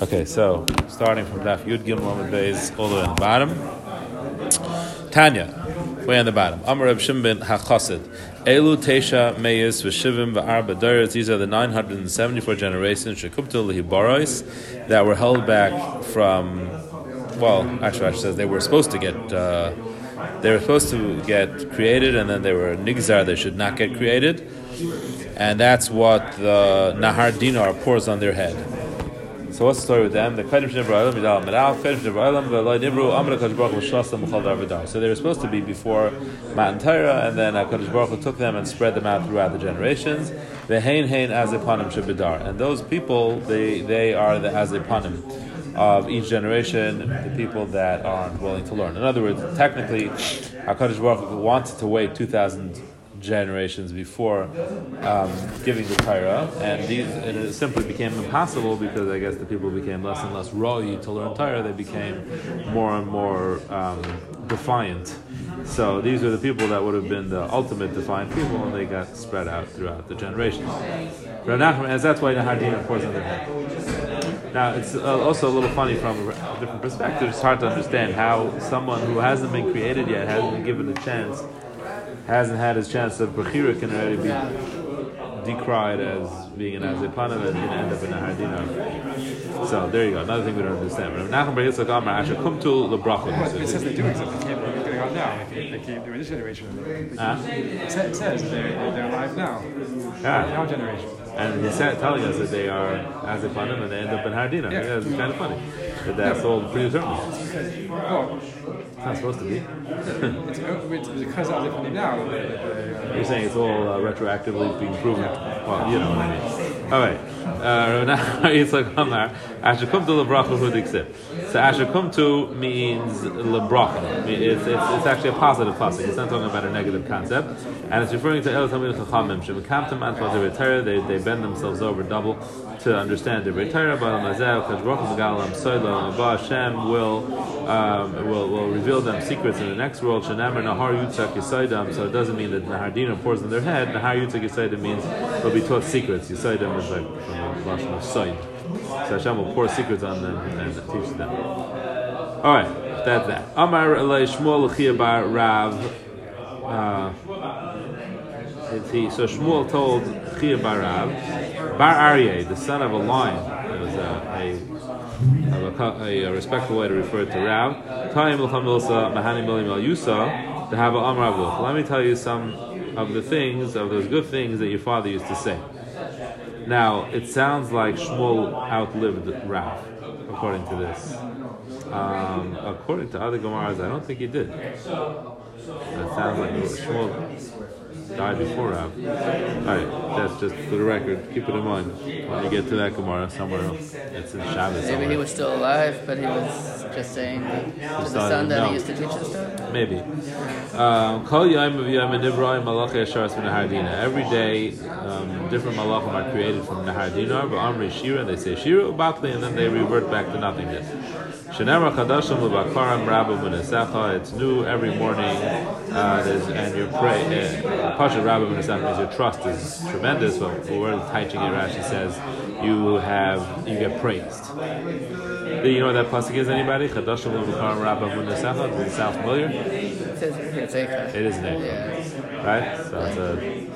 Okay, so starting from Daf Yud Gimel Amud Beis all the way on the bottom. Tanya, way on the bottom. Amar Reb Shimon HaChasid. Elu Tesha Meyis V'Shivim V'Arba Doros. These are the 974 generations Shekuptu Lihibaros that were held back from. Well, actually, says they were supposed to get. Uh, they were supposed to get created, and then they were nigzar. They should not get created, and that's what the Nahar Dinar pours on their head. So what's the story with them? The Kedim Shnei B'Olam Yidal V'Loi Nibru Amar Hakadosh Baruch Hu. So they were supposed to be before Matan Torah, and then uh, Hakadosh Baruch Hu took them and spread them out throughout the generations. V'Hein Hein Azipanim Shebedar. And those people, they they are the Azipanim of each generation, the people that aren't willing to learn. In other words, technically, uh, Hakadosh Baruch Hu wanted to wait two thousand generations before um, giving the Torah, and these and it simply became impossible because I guess the people became less and less rawy to learn Torah. They became more and more um, defiant. So these are the people that would have been the ultimate defiant people, and they got spread out throughout the generations. As that's why the Hardina pours on their head. Now it's uh, also a little funny from a different perspective. It's hard to understand how someone who hasn't been created yet hasn't been given a chance hasn't had his chance of Bechira can already be decried as being an Azepanim and can end up in a Hardina. So there you go, another thing we don't understand. Nachum Bar Yitzchak Amar Asher Kum to Lebracha. It says they're doing something. Going on now. They, came, they're this generation. They, it says, it says they're, they're alive now. Yeah. In our generation. And he's sa- telling us that they are Azepanim and they end up in Hardina. Yeah. Yeah, it's kind of funny. That that's all predetermined. Well, It's not supposed to be. it's, it's because of it now. they- they, You're saying it's all uh, retroactively being proven. Well, you know what I mean. All right. Uh, like Amar. Ashakum to lebracha hudiksip. So ashakum to means lebracha. It's, it's, it's actually a positive pasuk. It's not talking about a negative concept, and it's referring to El Talmid Chachamim. They they bend themselves over double to understand Abba Hashem will um, will will reveal them secrets in the next world. Shenamer Nahar Yutzak Yisaidam. So it doesn't mean that Nahardina pours in their head. Nahar Yutzak Yisaidam means they'll be taught secrets. Yisaidam is like from the Lashon of Said. So Hashem will pour secrets on them and teach them. All right, that's that. Amar Elay Shmuel Chia Bar Rav. Uh, he. So Shmuel told Chia Bar Rav, Bar Aryeh, the son of a lion. It was a, a, a, a, a respectful way to refer to Rav. Let me tell you some of the things, of those good things that your father used to say. Now, it sounds like Shmuel outlived Rav, according to this. Um, according to other Gemaras, I don't think he did. It sounds like Shmuel died before Rav. Alright, that's just for the record. Keep it in mind when you get to that Gemara somewhere else. It's in Shabbos Maybe he was still alive, but he was just saying to the son that no. he used to teach the stuff. Maybe. Um, Kol Yom of Yom Nibra'im Malachei Asharas min Nahardina. Every day, um, different malachim are created from Nahardina, but Amri Shira, they say Shira Ubatli, and then they revert back to nothingness. Shenemar Chadashim Lubakarim Rabba. It's new every morning, uh, and your pray. Uh, Pasha Rabba Munesecha means your trust is tremendous, but the word Taiching Rashi says you have you get praised. Do you know what that pasuk is? Anybody? Chadashim Lubakarim Rabba Munesecha. Does it sound familiar? It says here, it's Eicha. It is an Eicha. Yeah. right? So it's a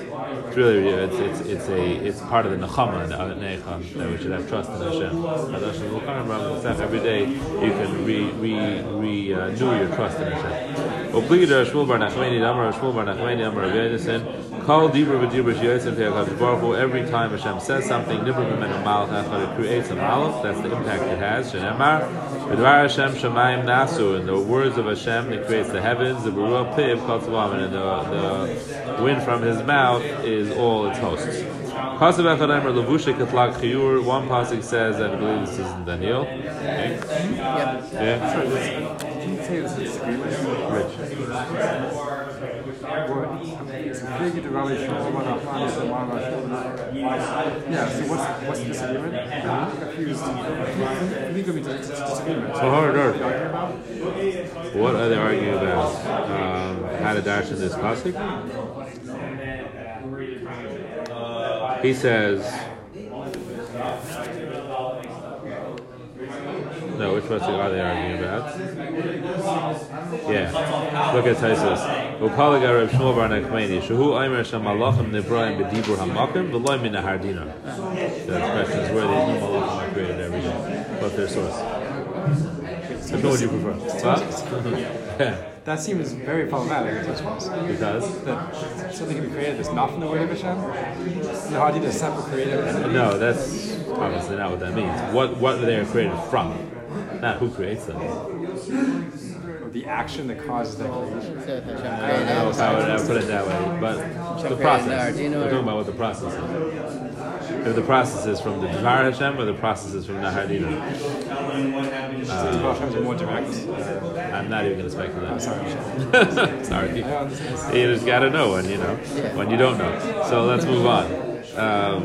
it's really it's it's it's a it's part of the nechama that we should have trust in Hashem. Every day you can re re uh, renew your trust in Hashem. Obligator Shmuel Bar Nachmani Amar Shmuel Bar Nachmani Amar Rav Yedison Call Dibra V'Dibra Shiyotzim Te'akadosh Baruch Every time Hashem says something, Nibra B'Menu Malach Echad, it creates a malach. That's the impact it has. Shenemar V'Dvar Hashem Shemayim Nasu. In the words of Hashem, it creates the heavens. The Baruch Piv Kol Tzavim, and the the wind from His mouth is all its hosts. Pasuk Echad Emer Levushe Katlak Chiyur. One pasuk says, and I believe this is in Daniel. Okay. Yeah. Sorry, this, say this is? Rich. It's big to Rabbi Shmuel Bar Nachman is the one Rabbi Shmuel. Yeah, so what's, what's the disagreement? I'm confused. Can you give me the disagreement? So hard, hard. What are you arguing about? What are they arguing about? Um, how to dash in this pasuk? He says. No, which pasuk are they arguing about? Yeah, look at Taisus. Upalaga. The expression is where the new Malachim are created every day. What's their source? Which one would you prefer? Yeah, That seems very problematic in such ways. because That something can be created that's not from the word of Hashem. The Hadi is separate creative entity. no, that's obviously not what that means. What what they are created from, not who creates them. The action that causes that creation. I don't know if I would ever put it that way, but the created process. Nardino We're or- talking about what the process is. If the process is from the Dvar Hashem or the process is from is more direct. Uh, I'm not even going to speculate. I'm sorry, Sorry. You just got to know when you know, when you don't know. So let's move on. Um,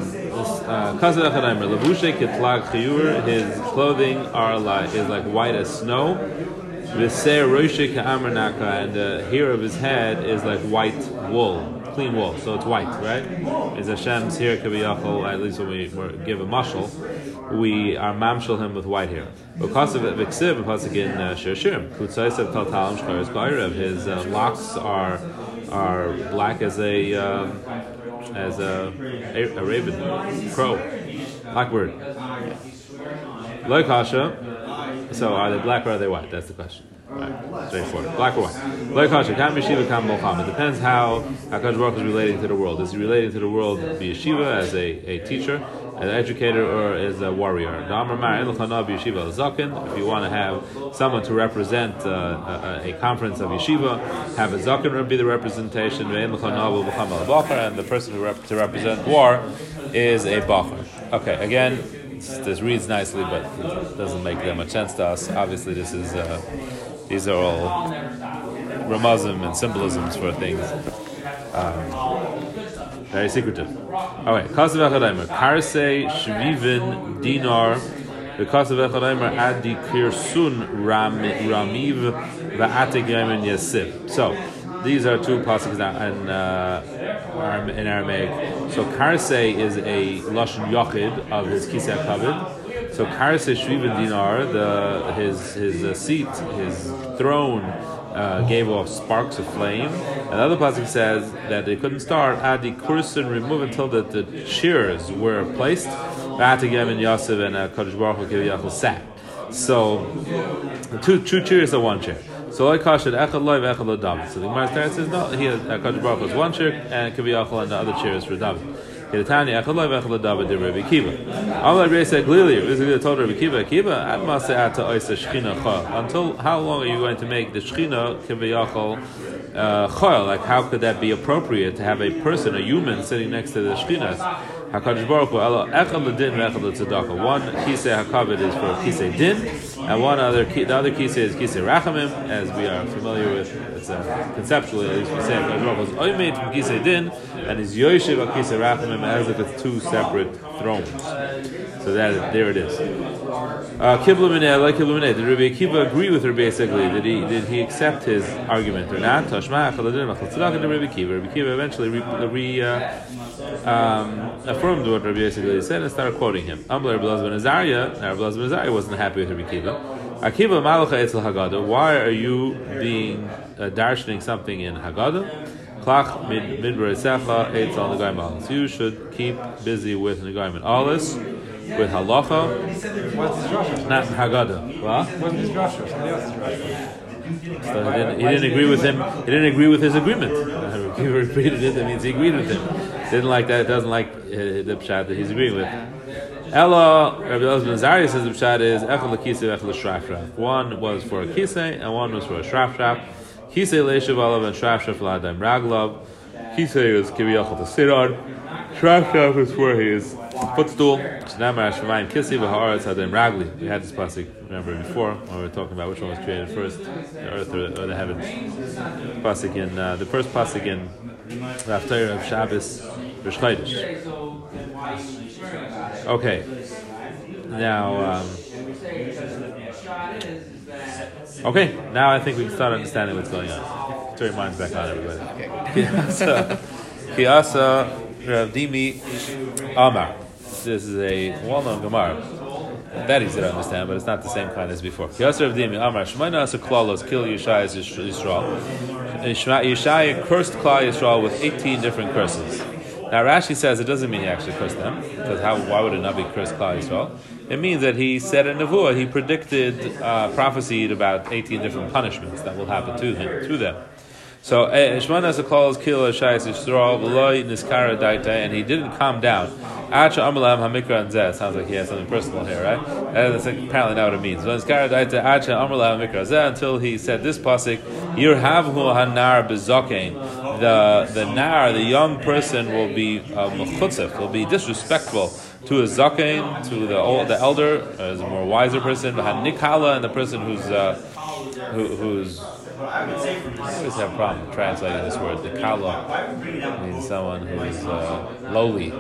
uh, Kazan Echadaimer, Labushe Kitlag Chiyur, his clothing are like, is like white as snow. Viser Roshe Ka'amar Naka, and the hair of his head is like white wool, clean wool, so it's white, right? Is Hashem's hair Kabiyachol, at least when we give a mashal, we are mamshal him with white hair. Because of it, Viksiv, Pasuk in uh, Shir Shirim, Kutzaisav Tal Talam Shkaris Gairev, his uh, locks are are black as a um, as a, a, a raven, crow, blackbird. Like Kasha, so are they black or are they white? That's the question. Straightforward. Black or white. Like Kasha, Kam Yeshiva, Kam Mocham. It depends how HaKadosh Baruch is relating to the world. Is he relating to the world via yeshiva, as a, a teacher, an educator, or as a warrior? If you want to have someone to represent uh, a, a, a conference of yeshiva, have a Zaken be the representation, and the person who rep- to represent war is a Bachar. Okay, again, this reads nicely, but it doesn't make that much sense to us. Obviously, this is uh, these are all ramazim and symbolisms for things. Um, very secretive. All right, kasav echadaimer karse shvivin dinar. The Kasav echadaimer adi kirsun ram ramiv va'atik yamin yasib. So. These are two passages in, uh, in Aramaic. So Karse is a lashon yochid of his kisei kavod. So Karse Shvivin Dinar, the his his uh, seat, his throne, uh, gave off sparks of flame. Another passage says that they couldn't start adi kursin remove until the, the chairs were placed. Atigem and Yosef and uh, Kadosh Baruch Hu sat. So two two chairs are one chair. So like Kashad Echad Loy Echad David. So the Gemara says no, he had Kadosh Baruch Hu's one chair and Kiviyachol and the other chair is for David. Loy Echad David de Rabbi Kiva. Amal Rebbe said clearly, Rebbe told Rabbi Kiva, Kiva Ad Maseh Ata Oisa Shechina Chol. Until how long are you going to make the Shechina Kiviyachol uh, Chol? Like how could that be appropriate to have a person, a human, sitting next to the Shechina? Hakadosh Baruch Hu, Elo Echad. One kisei hakavod is for kisei din, and one other ki- the other kisei is kisei rachamim, as we are familiar with. It's uh, conceptually at least we say Baruch is oimed from kisei din, and is yoshev a kisei rachamim as if it's two separate thrones. So that there it is. Uh, Kibla like Kibla did Rabbi Akiva agree with her basically? Did he did he accept his argument or not? Tashma Echad Tzedakah to Rabbi Akiva. Rabbi Akiva eventually re, re uh, um, affirmed what Rabbi basically said and started quoting him. Amr Rabbi ben Azariah, now Rabbi ben Azariah wasn't happy with Rabbi Akiva. Akiva Malacha Etzel Haggadah, why are you being uh, darshaning something in Haggadah? Klach mid midbar Esecha Etzel Negaim So you should keep busy with Negaim Alis, with Halacha, What's his drasha? not Haggadah. What? Wasn't his drasha. So he didn't, he didn't agree with him. He didn't agree with his agreement. He repeated it, that means he agreed with him. Didn't like that. Doesn't like uh, the pshat that he's agreeing with. Ella, Rabbi Elazar ben Azariah says the pshat is echel lekisei echel shrafraf. One was for a kisei and one was for a shrafraf. Kisei leishav alav and shrafraf l'adam raglav. Kisei is kiviyachol to sit on. Shrafraf is for his footstool. Shnamar Shemaim Kisei v'haaretz hadam ragli. We had this pasuk remember before when we were talking about which one was created first, the earth or, or the heavens. Pasuk in uh, the first pasuk in the Haftarah of Shabbos Rosh Chodesh. Okay. Now, um, okay. Now I think we can start understanding what's going on. Turn your minds back on, everybody. Kiasa, Kiasa Rav Dimi Amar. This is a well-known Gemara. That easy to understand, but it's not the same kind as before. Yasser Avdimi Amar Shemaina Asa Klalos kill Yeshaya Yisrael. Yeshaya cursed Klal Yisrael with 18 different curses. Now Rashi says it doesn't mean he actually cursed them, because how, why would a Nabi curse Klal Yisrael? It means that he said a nevuah, he predicted, uh, prophesied about 18 different punishments that will happen to him, to them. So eh, Shemana Sakol kill Shais Yisrael v'loy niskara daita, and he didn't calm down. Acha amalam hamikra zeh. Sounds like he has something personal here, right? And that's apparently not what it means. Niskara daita acha amalam hamikra zeh until he said this pasuk yirhavhu hanar bezokein. The the nar, the young person, will be uh, will be disrespectful to a zakein, to the old, the elder, as a more wiser person. Nikala and the person who's uh, who, who's I always have a problem translating this word. The kala means someone who is uh, lowly.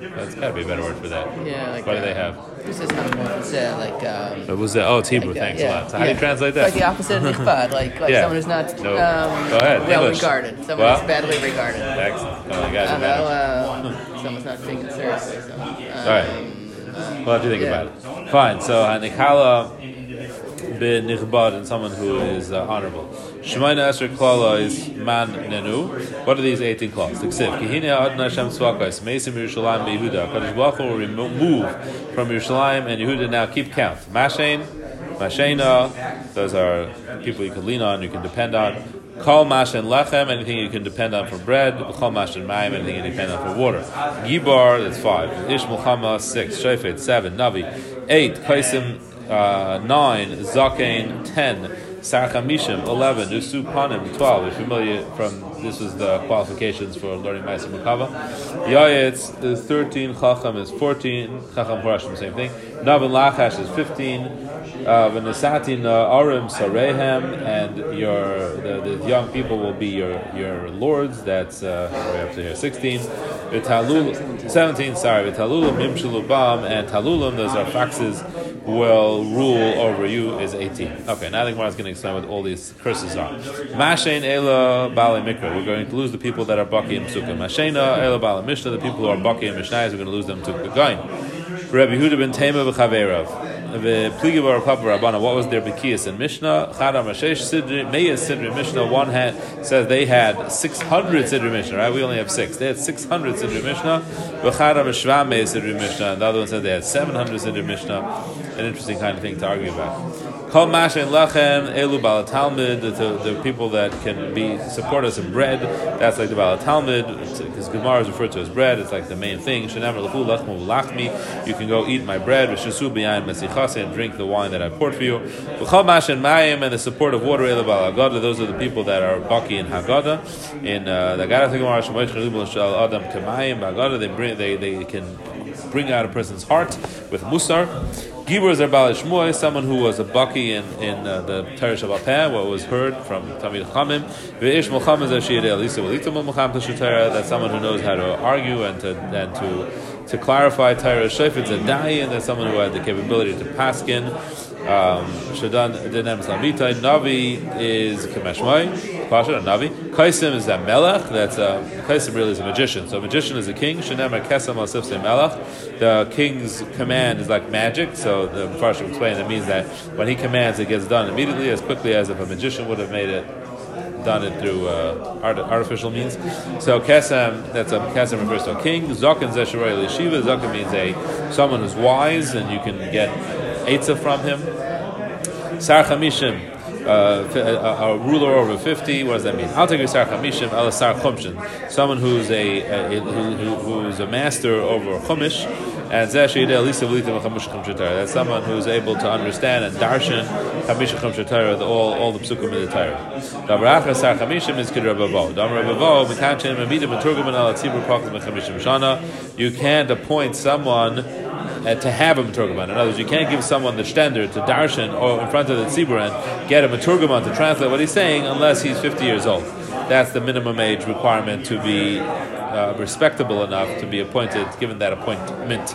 That's got to be a better word for that. Yeah, like what do uh, they have? This is not what it said, like. Um, What was that? Oh, it's Hebrew. like, uh, Thanks yeah, a lot. So how do you translate that? Like the opposite of nichbad, like like Yeah. someone who's not No. um, Go ahead, well English. regarded, someone Well. who's badly regarded. Excellent. Oh, you guys I are uh, someone's not taken seriously. So, um, right. Well, have to think Yeah. about it. Fine. So Hanikala bin nichbad and someone who is uh, honorable. Shemaina Esher Klala is man nenu. What are these 18 claws? Tiksiv. Kihine Adon Hashem Tzvakos. Mesim Yerushalayim Beyehuda. Kadosh Baruch will remove from Yerushalayim and Yehuda now keep count. Mashain, Mashena. Those are people you can lean on, you can depend on. Kol mashen lechem, anything you can depend on for bread. Kol mashen mayim, anything you can depend on for water. Gibar, that's five. Ish Mulchama, six. Shofet, seven. Navi, eight. Kaisim, uh, nine. Zakein, ten. Sarchamishim, 11, Usu Panim, 12. You're familiar from, this is the qualifications for learning Ma'aser Mukava. Yayetz is 13, Chacham is 14, Chacham Horashim, same thing. Navin Lachash is 15, uh, Venesatin Arim Sarehem, and your, the, the young people will be your, your lords, that's, uh, way up to here, 16. Vitalul, 17, sorry, Vitalulam, Mimshalubam, and Talulam, those are foxes, will rule over you is 18. Okay, now the Gemara is going to explain what all these curses are. Mashain Ela Bali Mikra. We're going to lose the people that are Baki and Sukkah. Mashaina Ela Bali Mishnah. The people who are Baki and Mishnayos, we're going to lose them to Gain. Rabbi Huda ben Tema v'Chaverav. The Pligi Bar Papa Rabbana. What was their Bekiyas in Mishnah? Chada Mashesh Sidri Meya Sidri Mishnah. One had says they had 600 Sidri Mishnah. Right? We only have six. They had 600 Sidri Mishnah. V'Chada Meshva Meya Sidri Mishnah. And the other one said they had 700 Sidri Mishnah. An interesting kind of thing to argue about. Kol Mashen Lachem Elu Bala Talmud. The, the people that can be support us in bread. That's like the Bala Talmud. Because Gemara is referred to as bread. It's like the main thing. Shenem Lechu Lachmu Lachmi. You can go eat my bread. V'Shasu B'Yayin Mesichase and drink the wine that I poured for you. V'Chol Mashen Mayim and the support of water Elu Bala Haggadah. Those are the people that are Baki in Haggadah. In uh, the Haggadah Gemara Shemoich Chalibul Shal Adam Kemayim Haggadah. They bring they they can bring out a person's heart with musar. Gibor is Bal Shmuel, someone who was a baki in, in uh, the Teresh of Apeh, what was heard from Tamid Chamim. Ve'ish Mulcham is Ashir Elisa Welita Mulcham Tashutera, that's someone who knows how to argue and to and to to clarify Torah. Shofet's a dayan, that's someone who had the capability to paskin. Um, Shadan Denem Slamitai. Navi is Kameshmai, Pasha, Navi. Kaisim is a Melech, that's a, Kaisim really is a magician. So a magician is a king. Shanem Kesem Asif Melech. The king's command is like magic, so the Farsh explained that means that when he commands, it gets done immediately, as quickly as if a magician would have made it done it through uh, art, artificial means. So kesem, that's a kesem refers to a king. Zaken zesharoy yeshiva. Zaken means a someone who's wise and you can get eitzah from him. Sar chamishim, uh, a, a ruler over fifty. What does that mean? I'll take a sar chamishim, el sar chumshin, someone who's a, a, who, who, who's a master over chumish. And that's someone who's able to understand and darshan chamisha Torah, all all the psukim in the Torah. Davracha sar chamishim is kidrabavo. Dam rabavo mekanchin mamidim meturgaman al tzibur paklim chamishim shana. You can't appoint someone uh, to have a Maturgaman. In other words, you can't give someone the standard to darshan or in front of the tzibur and get a Maturgaman to translate what he's saying unless he's 50 years old. That's the minimum age requirement to be uh, respectable enough to be appointed, given that appointment.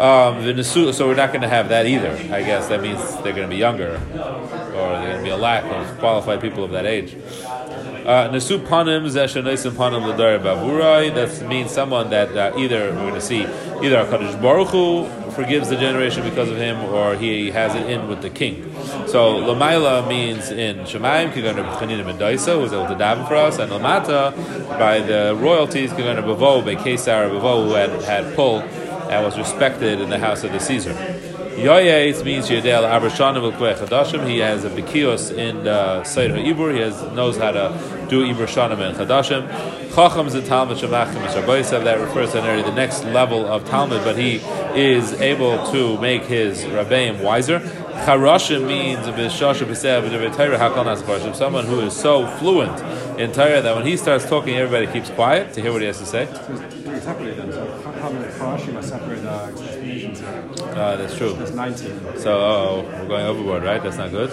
Um, so we're not going to have that either. I guess that means they're going to be younger, or they're going to be a lack of qualified people of that age. Nesu panim zeshanoisim panim l'dar bavurai. That means someone that uh, either we're going to see either Hakadosh Baruch Hu forgives the generation because of him, or he has it in with the king. So Lamaila means in Shemaim, Kigan Chanina ben Doisa, who's able to daven for us, and Lamata by the royalties, Kigan Bavo, by Kesar Bavo, who had, had pull and was respected in the house of the Caesar. Yoyes means Yedel Abrashanim Chadashim. He has a Bekios in the Seir Ibur. He has knows how to do Ibur Shanim and Chadashim. Chacham is a Talmud Shemachim Shabboisav. That refers to the next level of Talmud, but he is able to make his Rabbeim wiser. Charashim means someone who is so fluent in Torah that when he starts talking, everybody keeps quiet to hear what he has to say. Uh. Uh, that's true. That's 19. So, oh, we're going overboard, right? That's not good.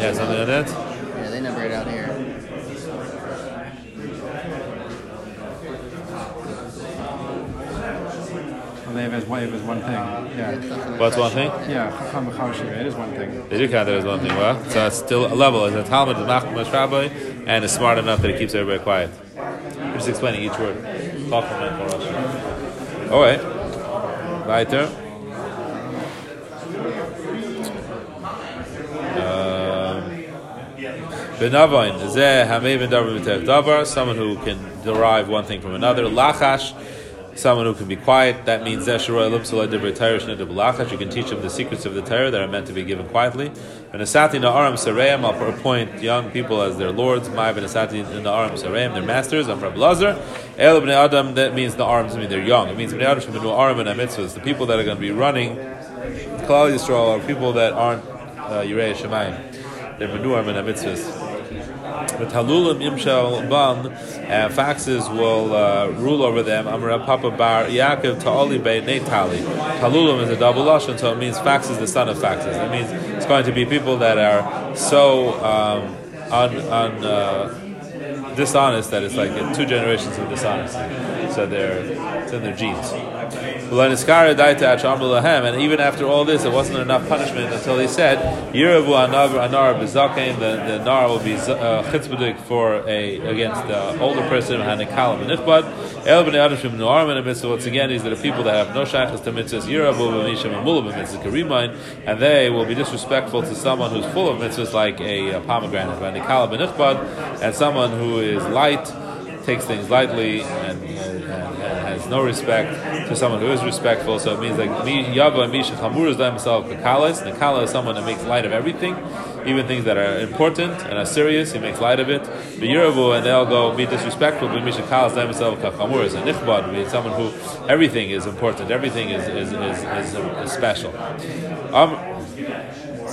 Yeah, something like that. Yeah, they number it out here. They have as one, thing. Yeah. What's one thing? Yeah, Chacham and it is one thing. They do count that as one thing, well. So it's still a level. As a Talmud, the Machmas Rabbi, and is smart enough that it keeps everybody quiet. I'm just explaining each word. And. All right. Weiter. Uh, Benavoin, zeh hamei ben davar davar, someone who can derive one thing from another. Lachash, someone who can be quiet. That means. You can teach them the secrets of the Torah that are meant to be given quietly. Benasati na'aram sareim, I'll appoint young people as their lords. My benasati na'aram sareim, their masters. I'm from Lazar. El b'nei adam, that means na'aram, mean they're young. It means b'nei adam from na'aram and mitzvahs. The people that are going to be running Klal Yisrael are people that aren't uh, Shemayim. They're Menuar and mitzvahs. The Talulim Yimshal Ban, and faxes will uh, rule over them. Amar Papa Bar Yaakov Ta'ali Beit Netali. Talulim is a double lashon, so it means fax is the son of faxes. It means it's going to be people that are so um, un, un, uh, dishonest that it's like two generations of dishonesty. So they're it's in their genes. And even after all this, it wasn't enough punishment until he said, Yiravu anar b'zakein, the the nar will be uh, for a against the older person, hanikalam and nichbad. El b'nei shem noarim in a mitzvah. Once again, these are the people that have no shaykhs to mitzvahs. Yiravu b'mishim and mulav b'mitzvah and they will be disrespectful to someone who's full of mitzvahs like a, a pomegranate, hanikalam and and someone who is light takes things lightly and, and, and, has no respect to someone who is respectful. So it means like Yava and Misha Chamur is that himself Kakalas. Nakala is someone that makes light of everything, even things that are important and are serious. He makes light of it. But Yiravu and they'll go be disrespectful. But Misha Kalas himself Chamur is a Nichbad, be someone who everything is important. Everything is is, is, is, is special. Um,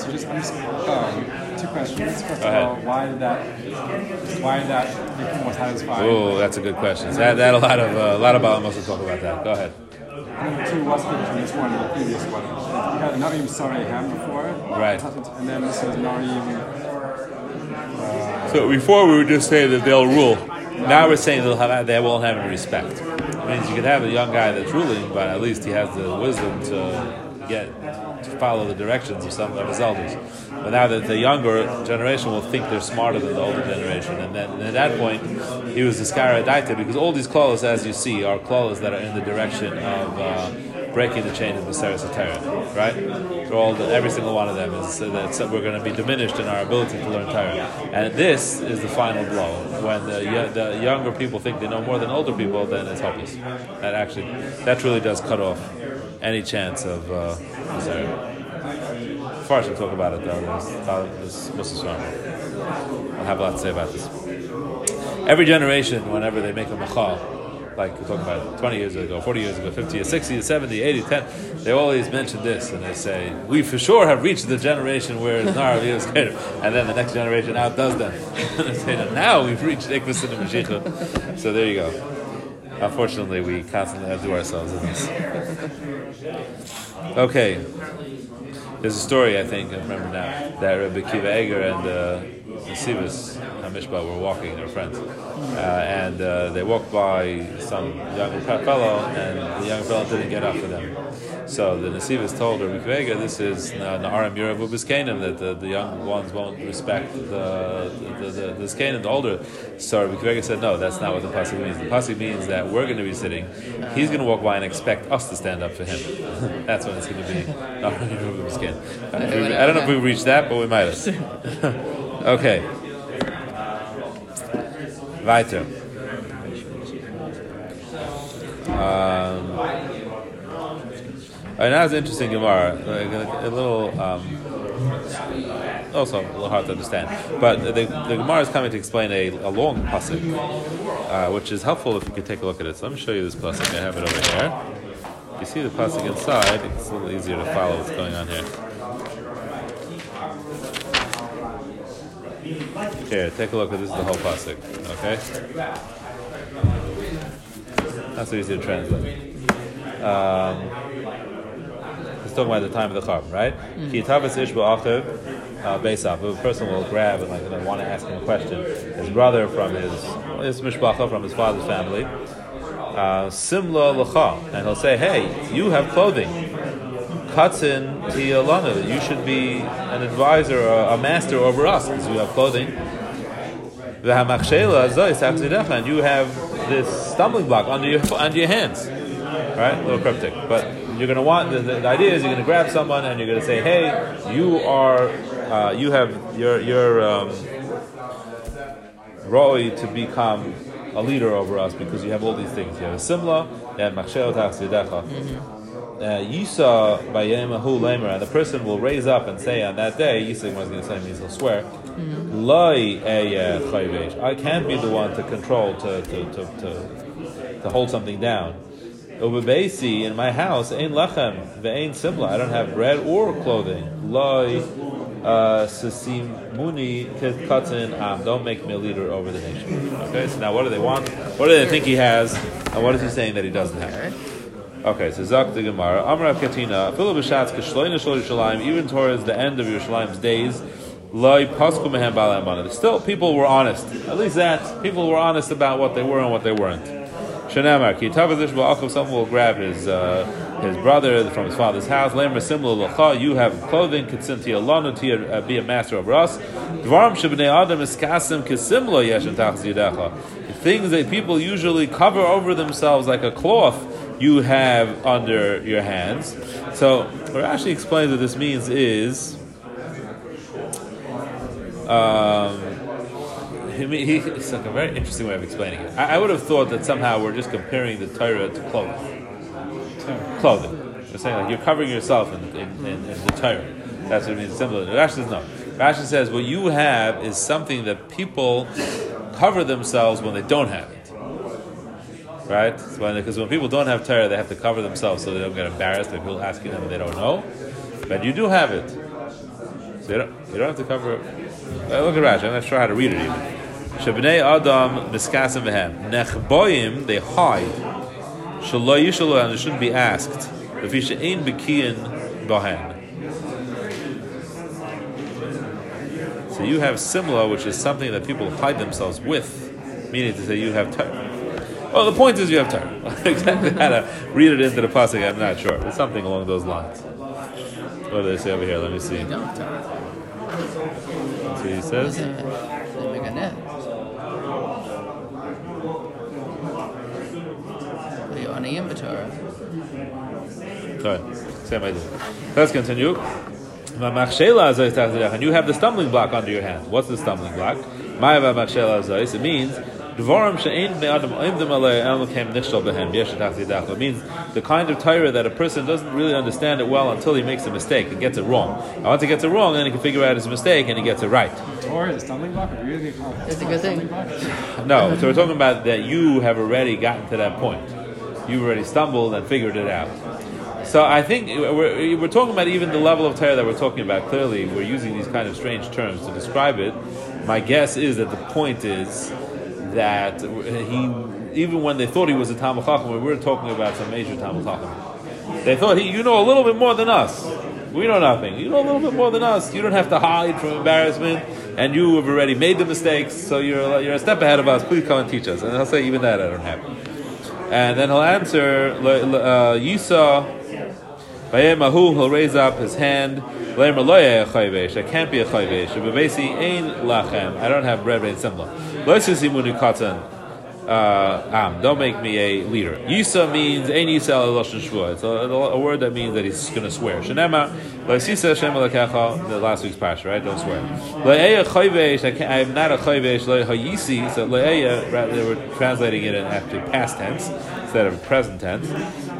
So just, I'm just um, two questions. First of all, why did that? Why did that more oh, that's a good question. So that, that a lot of uh, a lot of Balam to talk about that. Go ahead. Number two, the difference this one the previous one? We had Narim Sarei before, Right. And then this is Narim. So before we would just say that they'll rule. Now we're saying they'll have they won't have any respect. It means you could have a young guy that's ruling, but at least he has the wisdom to get to follow the directions of some of his elders. But now that the younger generation will think they're smarter than the older generation, and then and at that point he was the Daita because all these claws, as you see, are claws that are in the direction of uh, breaking the chain of the Sarasatara, right? They're all the, every single one of them is so that so we're going to be diminished in our ability to learn Torah, and this is the final blow when the the younger people think they know more than older people, then it's hopeless. That actually that really does cut off any chance of uh, Sarah. Far should talk about it though. There's, there's. I'll have a lot to say about this. Every generation, whenever they make a machal, like we're talking about 20 years ago, 40 years ago, 50 years, 60 70, 80, 10, they always mention this and they say, we for sure have reached the generation where Nar is greater. And then the next generation outdoes them. now we've reached Ikvus and. So there you go. Unfortunately, we constantly outdo ourselves in this. Okay. There's a story I think I remember now that Rabbi Kiva Eger and uh, Nesivas Hamishpat were walking, they were friends, uh, and uh, they walked by some young fellow, and the young fellow didn't get up for them. So the Nesivas told her, Vega, this is Na'aram Yurav Ubiskanim, that the, the young ones won't respect the the, the, the Skanim, the older. So Rabbi Vega said, no, that's not what the Pasuk means. The Pasuk means that we're going to be sitting, he's going to walk by and expect us to stand up for him. that's what it's going to be Na'aram Yurav Ubiskanim. I don't know if we've reached that, but we might have. okay. Weiter. Um, Right, now it's interesting Gemara, a, a little, um, also a little hard to understand. But the, the Gemara is coming to explain a, a long pasuk, uh, which is helpful if you could take a look at it. So let me show you this pasuk. I have it over here. You see the pasuk inside. It's a little easier to follow what's going on here. Here, take a look at this is the whole pasuk. Okay, that's so easy to translate. Um, it's talking about the time of the charbon, right? Ki tavis ish ba'achiv beisaf. A person will grab and like want to ask him a question. His brother from his his mishpacha from his father's family. Uh, Simla lecha, and he'll say, "Hey, you have clothing." Katzin tiyalana. You should be an advisor or a master over us because you have clothing. You have this stumbling block under your under your hands, right? A little cryptic, but you're going to want the, the, idea is you're going to grab someone and you're going to say, "Hey, you are, uh, you have your your um, to become a leader over us because you have all these things. You have a simla, you have machsheot hachzidecha." Uh, Yisa bayemahu lemer, and the person will raise up and say on that day, Yisa was going to say means he'll swear, mm-hmm. Loi I can't be the one to control to to, to, to, to hold something down. Ubebesi in my house, ain lechem ve'ain simla. I don't have bread or clothing. Loi uh, sasim muni katzin am. Don't make me a leader over the nation. Okay, so now what do they want? What do they think he has? And what is he saying that he doesn't have? Okay, so Zak the Gemara, Amrav Katina, Philip Bishatz Kishloina Yerushalayim, even towards the end of Yerushalayim's days, Loi Pasku Mehem Balam Still, people were honest. At least that people were honest about what they were and what they weren't. Shanamar, Ki Tavazish Ba'achav, someone will grab his uh, his brother from his father's house. Lemer similar lacha, you have clothing, kitzinti alonu to uh, be a master over us. Dvarim shebnei adam iskasim kisimla yeshen tachz yidecha. Things that people usually cover over themselves like a cloth, you have under your hands. So, what Rashi explains what this means is. Um, he, it's like a very interesting way of explaining it. I, I, would have thought that somehow we're just comparing the Torah to clothing. Clothing. You're saying like you're covering yourself in, in, in, in the Torah. That's what it means. Simple. Rashi says no. Rashi says what you have is something that people cover themselves when they don't have it. Right? Because when, when people don't have Torah, they have to cover themselves so they don't get embarrassed by people asking them and they don't know. But you do have it. So you don't, you don't have to cover it. Look at Rashi. I'm not sure how to read it even. Shabnei Adam miskasim v'hem. Nechboim, they hide. Shaloi yishaloi, and they shouldn't be asked. V'fisha ein bekiyin bahen. So you have simla, which is something that people hide themselves with, meaning to say you have Torah. Well, the point is you have time. exactly how to read it into the pasuk, I'm not sure. It's something along those lines. What do they say over here? Let me see. Let's see what he says. Good. Same idea. Let's continue. And you have the stumbling block under your hand. What's the stumbling block? It means it means the kind of Torah that a person doesn't really understand it well until he makes a mistake and gets it wrong. And once he gets it wrong, then he can figure out his mistake and he gets it right. Torah is a stumbling block? It's a good thing. No, so we're talking about that you have already gotten to that point. You've already stumbled and figured it out. So I think we're, we're talking about even the level of Torah that we're talking about. Clearly, we're using these kind of strange terms to describe it. My guess is that the point is that he, even when they thought he was a Talmud Chacham, we were talking about some major Talmud Chacham. They thought he, you know a little bit more than us. We know nothing. You know a little bit more than us. You don't have to hide from embarrassment, and you have already made the mistakes, so you're you're a step ahead of us. Please come and teach us." And he'll say, "Even that I don't have." And then he'll answer, uh, "Yisa." Vayemahu, he'll raise up his hand. I can't be a chayvesh. Bebesi ain lachem. I don't have bread simla. Uh. Don't make me a leader. Yisa means ain yisa. It's a, a, word that means that he's going to swear. Shenema. The last week's parsha, right? Don't swear. I'm not a chayvesh. So le'eya. They were translating it in actually past tense instead of present tense.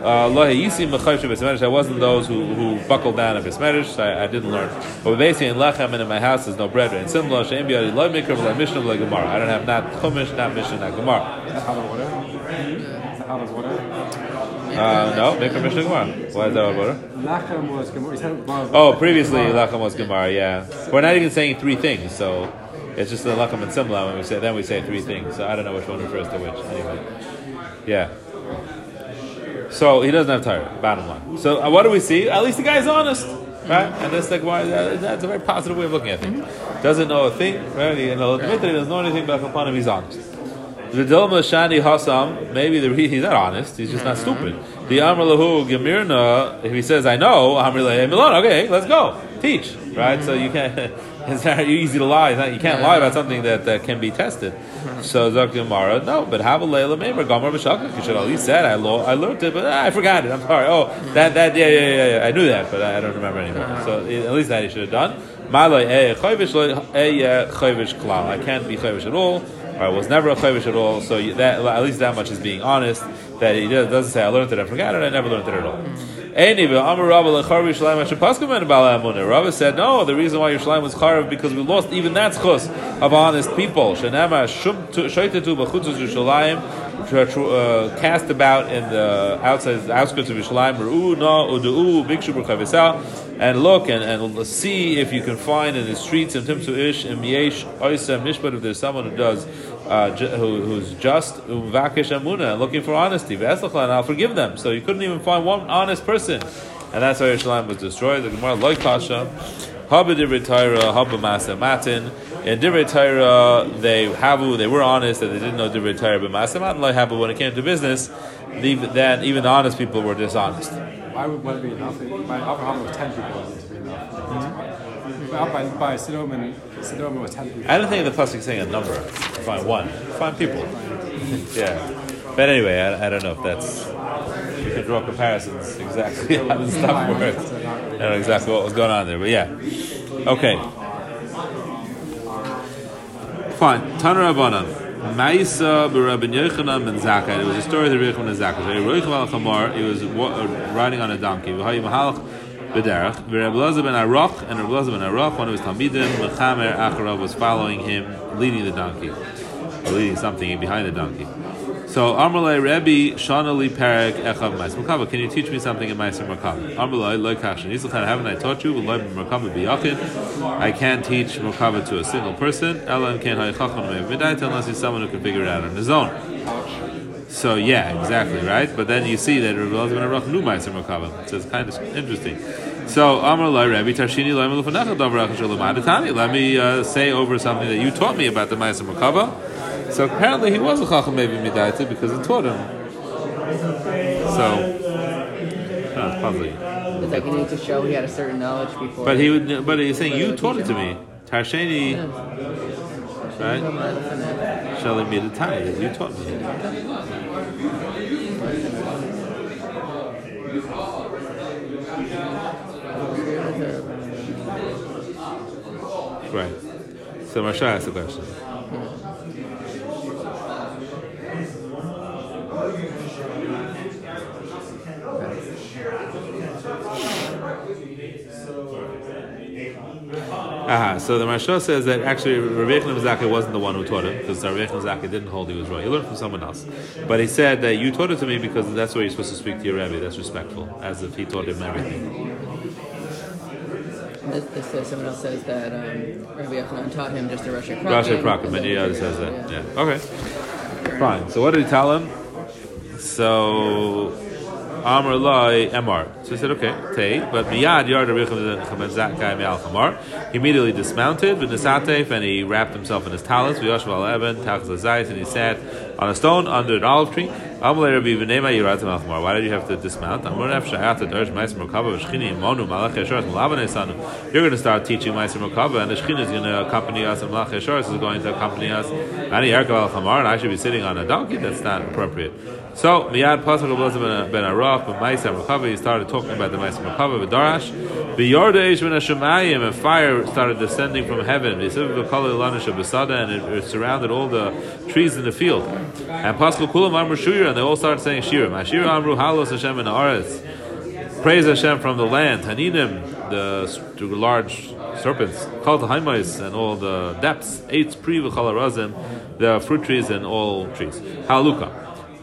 Uh, I wasn't those who, who buckled down a bismerish. I, I didn't learn. But basically, in lechem and in my house, there's no bread. And similar, she'em biyadi lo mikra v'la mishnah v'la gemara. I don't have not chumash, not mishnah, not gemara. How the water? How the water? Uh, no, mikra mishnah gemara. Why is that what water? Lachem was. Gemara. Oh, previously lachem was gemara. Yeah, we're not even saying three things, so it's just the lachem and simla when we say. Then we say three things. So I don't know which one refers to which. Anyway, yeah. So he doesn't have Torah, bottom line. So uh, what do we see? At least the guy's honest, right? And that's like why that, that's a very positive way of looking at things. Doesn't know a thing, right? You know, admit that he doesn't know anything about Kapanim, he's honest. The Vidilma Shani Hasam, maybe the he's not honest, he's just not stupid. The Amr Lahu Gemirna, if he says, I know, Amr Milan, okay, let's go. Teach. Right? So you can't it's not easy to lie. Not, you can't lie about something that, that can be tested. So Zakimara, no, but have a Layla Memer, Gamar Bashaka, you should at least said I lo- I learned it, but ah, I forgot it. I'm sorry. Oh, that that yeah, yeah, yeah, yeah. I knew that, but I don't remember anymore. So at least that he should have done. Malay eh chayvish eh chayvish klal. I can't be chayvish at all. I was never a chayvish at all. So that at least that much is being honest. That he doesn't say I learned it, I forgot it, I never learned it at all. Rabbi said, no, the reason why Yerushalayim was Charav because we lost even that schus of honest people. Uh, cast about in the outside the outskirts of Yerushalayim, and look and, and see if you can find in the streets in Timsu Ish Miesh Oisa Mishpat if there's someone who does uh, who, who's just Vakish Amuna looking for honesty. And I'll forgive them. So you couldn't even find one honest person. And that's why Yerushalayim was destroyed. The Gemara Loi Kasha, Haba Divrei Torah, Haba Masa Matin. In Divrei Torah, they havu, they were honest that they didn't know Divrei Torah, but Masa Matin Loi Habu, when it came to business, then even the honest people were dishonest. Why would one be enough? By Abraham of 10 people be enough. Mm-hmm. By, by Sodom and Sodom was 10 people. I don't think the is saying a number. Find one. Find people. yeah. But anyway, I, I don't know if that's you can draw comparisons exactly how the stuff works. I don't know exactly what was going on there, but yeah. Okay. Fine. Tanar Rabbanan. Maisa b'Rabbi Yochanan ben Zakkai. It was a story of the Yochanan ben Zakkai. He was riding on a donkey. V'Rabbi Lazar ben Arach and Rabbi Lazar ben Arach, one of his talmidim, Mechamer Acharav was following him, leading the donkey, or leading something behind the donkey. So Amalei Rebbe Shanali Perek Echav Mais Makava. Can you teach me something in Meiser Makava? Amalei Loy Kashin. Yisrael haven't I taught you? Loy Makava Biyachin. I can't teach Makava to a single person. Elam Ken Haychachon Midait unless he's someone who can figure it out on his own. So yeah, exactly right. But then you see that Rabbi Elazar ben Arach knew Meiser Makava. So it's kind of interesting. So Amar Lai Rabbi Tarshini Lai Melufanecha Davrach Shalom Let me uh, say over something that you taught me about the Meiser Makava. So apparently he was a chacham maybe midaita because he taught him. So, oh, probably. It's like you need to show he had a certain knowledge before. But he would. But he's saying you taught it to me. Tarsheni, right? Shali midatani. You taught me. Right. So Maharsha asked a question. Aha, so the Maharsha says that actually Rabbi Yechon wasn't the one who taught him because Rabbi Yechon didn't hold he was right. He learned from someone else. But he said that you taught it to me because that's where you're supposed to speak to your Rebbe. That's respectful, as if he taught him everything. This, this says, someone else says that um, Rabbi Yochanan taught him just a Rosh Prakim. Rosh Prakim, and he says that. Yeah. yeah. Okay. Fine. So what did he tell him? So Amr Loi Emar. So he said, okay, Tei, but Miyad Yard Zakkai Me'al Chamar. He immediately dismounted with Nisatef and he wrapped himself in his talus, V'yoshav al Eben, Tachas Zayis, and he sat on a stone under an olive tree. Why did you have to dismount? You're going to start teaching Meiser Merkava and the Shechina is going to accompany us and Malach is going to accompany us. And I should be sitting on a donkey. That's not appropriate. So Miyad Pasuk Abelazim ben Arach ben Meiser Merkava. He started talking about the Meiser Merkava V'darash. V'yorda Ish ben Hashemayim and fire started descending from heaven. V'yisiv V'kol Ilanisha B'sada and it, surrounded all the trees in the field. And Pasuk Kulam Amr Shuyra and they all started saying Shirim. Ashir Amru Halos Hashem in Aretz. Praise Hashem from the land. Hanidim, the, large serpents. Kal Haimais and all the depths. Eight Pri V'chalarazim, the fruit trees and all trees. Haluka.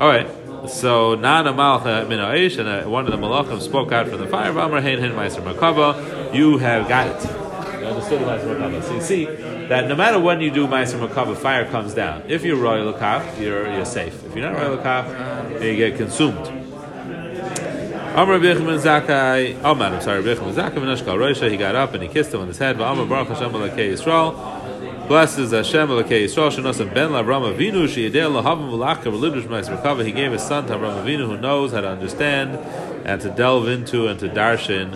All right. So Nana Malcha min Aish, and uh, one of the Malachim spoke out from the fire. V'amar hein hein meiser Merkava. You have got it. You understood meiser Merkava. So you see that no matter when you do meiser Merkava, fire comes down. If you're royal lakaf, you're you're safe. If you're not royal lakaf, you get consumed. Rabbi ben Zakai, oh man, I'm sorry, ben Zakai ben Ashkal Roisha, he got up and he kissed him on his head. Amar Baruch Hashem Yisrael. Blesses Hashem Malakei Yisrael. Shenosim ben Lavram Avinu. Sheyedel Lahavim V'lachka V'librish Meiser Merkava. He gave his son to Avram Avinu, who knows how to understand and to delve into and to darshan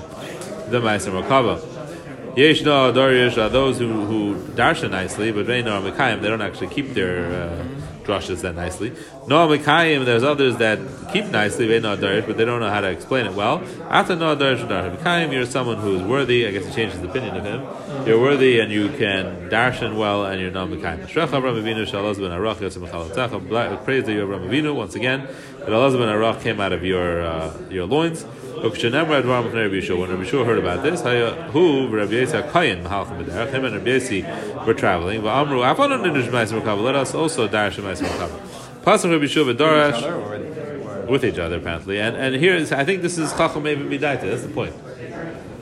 the Meiser Merkava. Yesh no Darish are those who, who darshan nicely, but they know Mekayim, they don't actually keep their uh, drushes that nicely. No Mekayim, there's others that keep nicely, they know but they don't know how to explain it well. After no Darish Mekayim, you're someone who is worthy, I guess he changed his opinion of him. You're worthy and you can darshan well and you're not Mekayim. Shrecha Avram Avinu Shalaz ben Arach Mechalatecha. Praise to you, Avram Avinu, once again, that Allah ben Arach came out of your, uh, your loins. When Rabbi Yeshua heard about this, who Rabbi Yisrael Kayin Mahalchim B'derech, him and Rabbi Yisrael were traveling. V'amru Afanon Nidush Ma'asim Merkava. Let us also darish Ma'asim Merkava. Pasuk Rabbi Yeshua B'darash with each other apparently, and and here is I think this is Chacham Even Midaita. That's the point.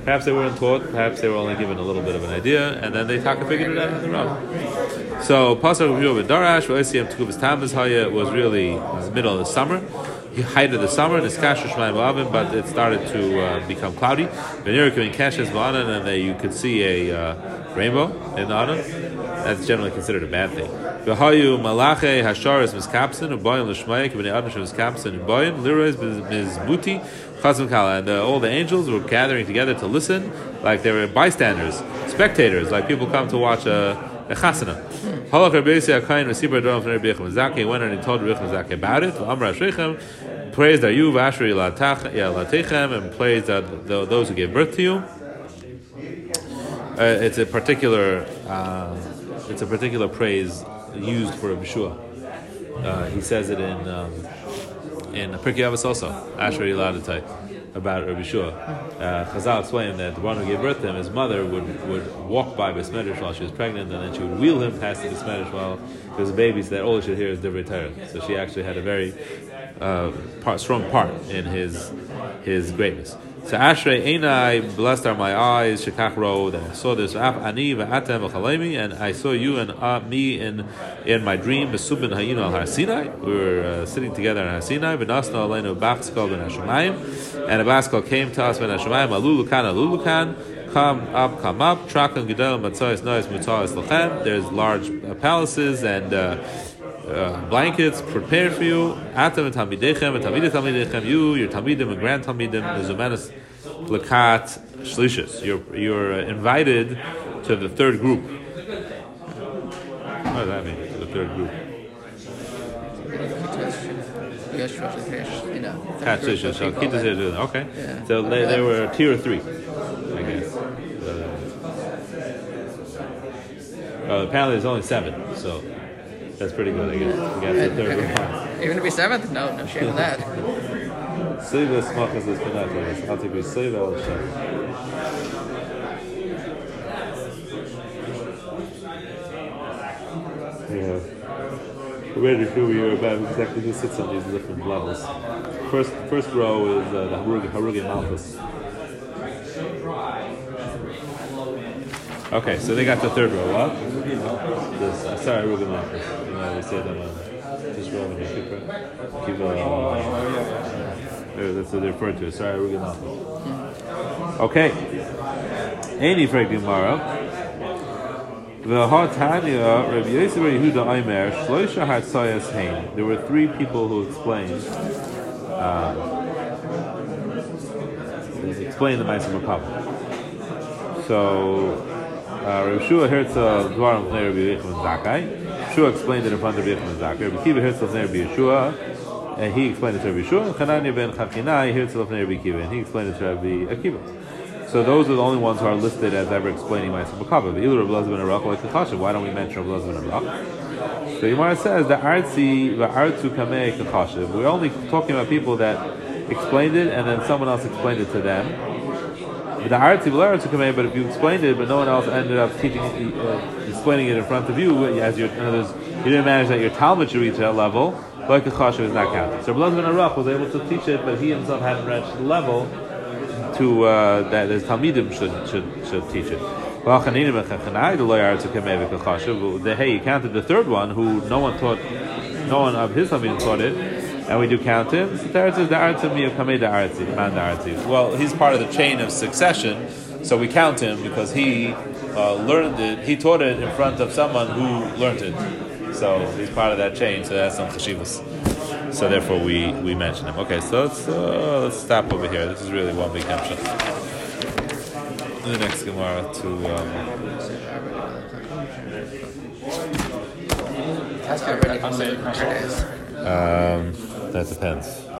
Perhaps they weren't taught. Perhaps they were only given a little bit of an idea, and then they taka figured it out on their own. So Pasuk Rabbi Yeshua B'darash V'Oisiyam Tekufas Tammuz Haya was really the middle of the summer height of the summer, but it started to uh, become cloudy. And they, you could see a uh, rainbow in the autumn. That's generally considered a bad thing. V'hayu malache hasharis miskapsin uboyin l'shmayik b'nei adam miskapsin uboyin lirois mizbuti chazim kala. And uh, all the angels were gathering together to listen, like they were bystanders, spectators, like people come to watch a, a chasana. Halach Rabbi Yisrael Kain Rasibar Dom from Rabbi Yechim Zaki went and he told Rabbi Yechim Zaki about it. Amr Ashrechem praised Ayuv Ashri Latechem and praised those who gave birth to you. Uh, it's a particular uh, it's a particular praise used for Rabbi Shua. Uh, he says it in um, in Pirkei Avos also Ashri Latatai about Rabbi Shua. Uh, Chazal explained that the one who gave birth to him, his mother, would, would walk by Besmedish while she was pregnant, and then she would wheel him past the Besmedish while he was a baby, so that all he should hear is Divrei Torah. So she actually had a very uh, part, strong part in his his greatness. So Ashrei Einai, blessed are my eyes, Shekach Ro, that I saw this, Ani v'atem v'chalemi, and I saw you and uh, me in in my dream, Besubin Hayinu al Har Sinai. We were uh, sitting together in Har Sinai, V'nasna aleinu b'achskol ben Hashemayim, and a baskol came to us ben Hashemayim, Alulukan, Alulukan, come up, come up, Trakan Gedel, Matzais, Nois, Mutzais, Lachem. There's large uh, palaces and uh, uh, blankets prepared for you. Atam and Talmidechem and Talmidei Talmidechem. You, your Talmidim and Grand Talmidim, Mezumanis Lakat Shlishis. You're you're uh, invited to the third group. What does that mean? To the third group. Okay. Yeah. So they, they were tier three, I guess. Uh, uh, apparently, there's only seven, so that's pretty good, I guess. We got the third group. You're gonna be seventh? No, no shame in that. Sliva smachas is penat. I'll take you sliva al. Yeah. We're ready to do your about exactly who sits on these different levels. First, first row is uh, the Harug, Harugim Malchus. Okay, so they got the third row. What? This, uh, sorry, Harugim Malchus. You know, we say them on this row when you keep it. Uh, that's what they refer to. Sorry, we're gonna. Okay. Any for Gemara. The Hatanya, Rabbi Yosef Yehuda Aimer, Shloisha Hatzayas Hain. There were three people who explained, um, explained the Ma'aser Merkava. So, uh, Shua Herzl Dwaram Pnei Rabbi Yechon Zakai. Shua explained it in front of Rabbi Yechon Zakai. Rabbi Kiva Herzl Pnei Rabbi Yeshua, and he explained it to Rabbi Shua. Chananya ben Chachinai Herzl Pnei Rabbi Kiva, and he explained it to Rabbi Akiva. So those are the only ones who are listed as ever explaining Ma'aser Merkava. The Ilu Rabbi ben Arak like the Why don't we mention Rabbi ben Arak? So Yomar says that Artzi va'artu kamei kachashiv. We're only talking about people that explained it and then someone else explained it to them. The Artzi v'lartu kamei. But if you explained it, but no one else ended up teaching, uh, explaining it in front of you, as your, in other words, you didn't manage that your Talmud should reach that level. Like a chashiv is not counted. So Rabbi ben was able to teach it, but he himself hadn't reached the level to uh, that the Talmidim should should should teach it. To the hey, you counted the third one who no one taught, no one of his Talmidim taught it, and we do count him. Well, he's part of the chain of succession, so we count him because he uh, learned it. He taught it in front of someone who learned it, so he's part of that chain. So that's some chashivas. So therefore, we, we mention him. Okay, so let's uh, let's stop over here. This is really one big hemshah. The next Gemara to. Um, um, that depends.